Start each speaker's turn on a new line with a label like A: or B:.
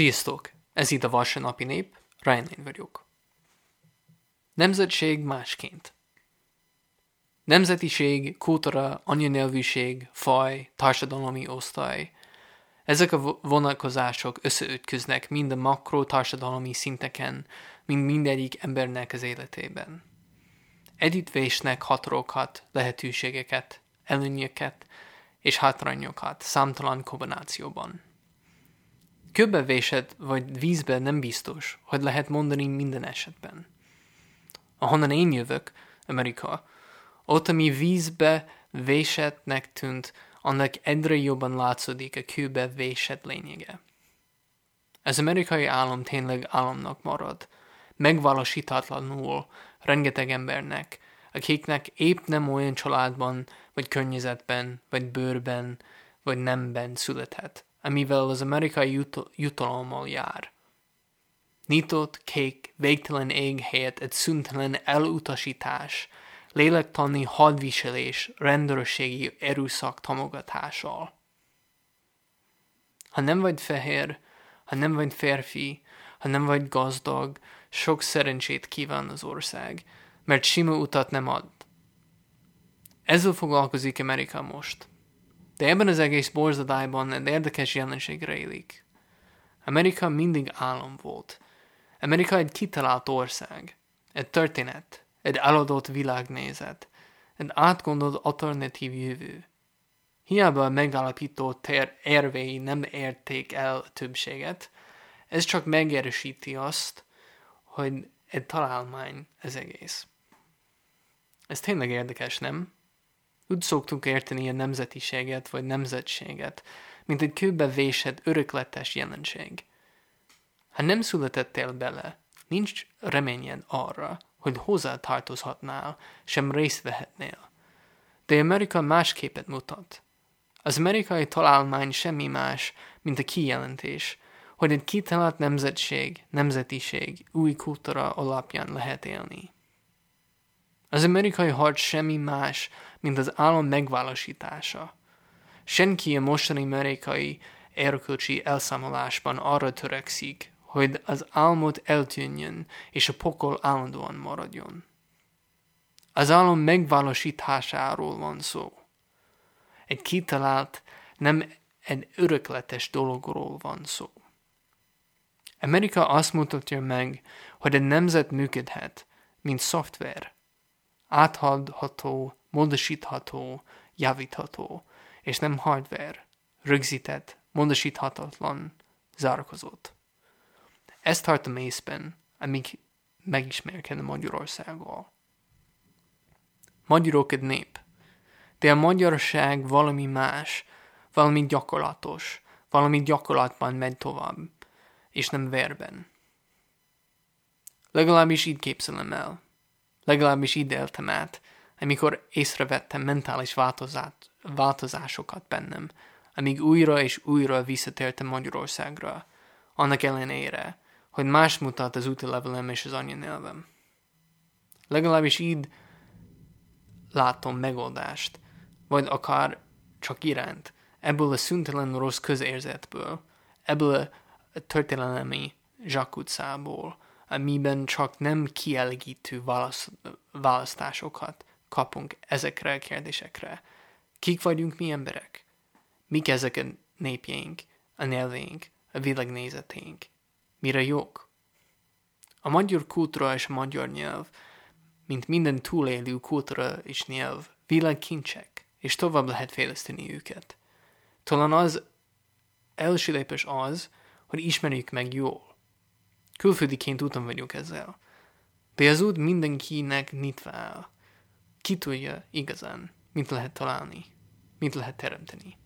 A: Sziasztok! Ez itt a Vasárnapi Nép, Ryan vagyok. Nemzetség másként. Nemzetiség, kultúra, anyanyelvűség, faj, társadalmi osztály. Ezek a vonalkozások összeütköznek mind a makro társadalmi szinteken, mind mindegyik embernek az életében. Edítvésnek határokat, lehetőségeket, előnyöket és hátrányokat számtalan kombinációban. Köbbevésed vagy vízbe nem biztos, hogy lehet mondani minden esetben. Ahonnan én jövök, Amerika, ott, ami vízbe vésetnek tűnt, annak egyre jobban látszódik a kőbe vésett lényege. Az amerikai állam tényleg államnak marad, megvalósítatlanul rengeteg embernek, akiknek épp nem olyan családban, vagy környezetben, vagy bőrben, vagy nemben született, amivel az amerikai jut- jutalommal jár. Nyitott, kék, végtelen ég helyett egy szüntelen elutasítás, lélektani hadviselés, rendőrségi erőszak támogatással. Ha nem vagy fehér, ha nem vagy férfi, ha nem vagy gazdag, sok szerencsét kíván az ország, mert sima utat nem ad. Ezzel foglalkozik Amerika most. De ebben az egész borzadályban érdekes jelenség rejlik. Amerika mindig állam volt. Amerika egy kitalált ország, egy történet, egy eladott világnézet, egy átgondolt alternatív jövő. Hiába a megállapító érvei nem érték el a többséget, ez csak megerősíti azt, hogy egy találmány ez egész. Ez tényleg érdekes, nem? Úgy szoktunk érteni a nemzetiséget vagy nemzetséget, mint egy kőbe vésett örökletes jelenség. Ha nem születettél bele, nincs reményed arra, hogy hozzá tartozhatnál, sem részt vehetnél. De Amerika más képet mutat. Az amerikai találmány semmi más, mint a kijelentés, hogy egy kitalált nemzetség, nemzetiség, új kultúra alapján lehet élni. Az amerikai harc semmi más, mint az állam megvalósítása. Senki a mostani amerikai erkölcsi elszámolásban arra törekszik, hogy az álmot eltűnjön, és a pokol állandóan maradjon. Az álom megvalósításáról van szó. Egy kitalált, nem egy örökletes dologról van szó. Amerika azt mutatja meg, hogy egy nemzet működhet, mint szoftver. Áthadható, módosítható, javítható, és nem hardware, rögzített, módosíthatatlan, zárkozott. Ezt tartom észben, amíg megismerkedem Magyarországgal. Magyarok egy nép, de a magyarság valami más, valami gyakorlatos, valami gyakorlatban megy tovább, és nem verben. Legalábbis így képzelem el. Legalábbis így éltem át, amikor észrevettem mentális változát, változásokat bennem, amíg újra és újra visszatértem Magyarországra, annak ellenére, hogy más mutat az útilevelem és az anyanyelvem. Legalábbis így látom megoldást, vagy akár csak iránt, ebből a szüntelen rossz közérzetből, ebből a történelmi zsakutcából, amiben csak nem kielégítő válasz, választásokat kapunk ezekre a kérdésekre. Kik vagyunk mi emberek? Mik ezek a népjeink, a nyelvénk, a világnézeténk? Mire jók? A magyar kultúra és a magyar nyelv, mint minden túlélő kultúra és nyelv, világkincsek, és tovább lehet fejleszteni őket. Talán az első lépés az, hogy ismerjük meg jól. Külföldiként úton vagyunk ezzel. De az út mindenkinek nyitva áll. Ki tudja igazán, mit lehet találni, mit lehet teremteni.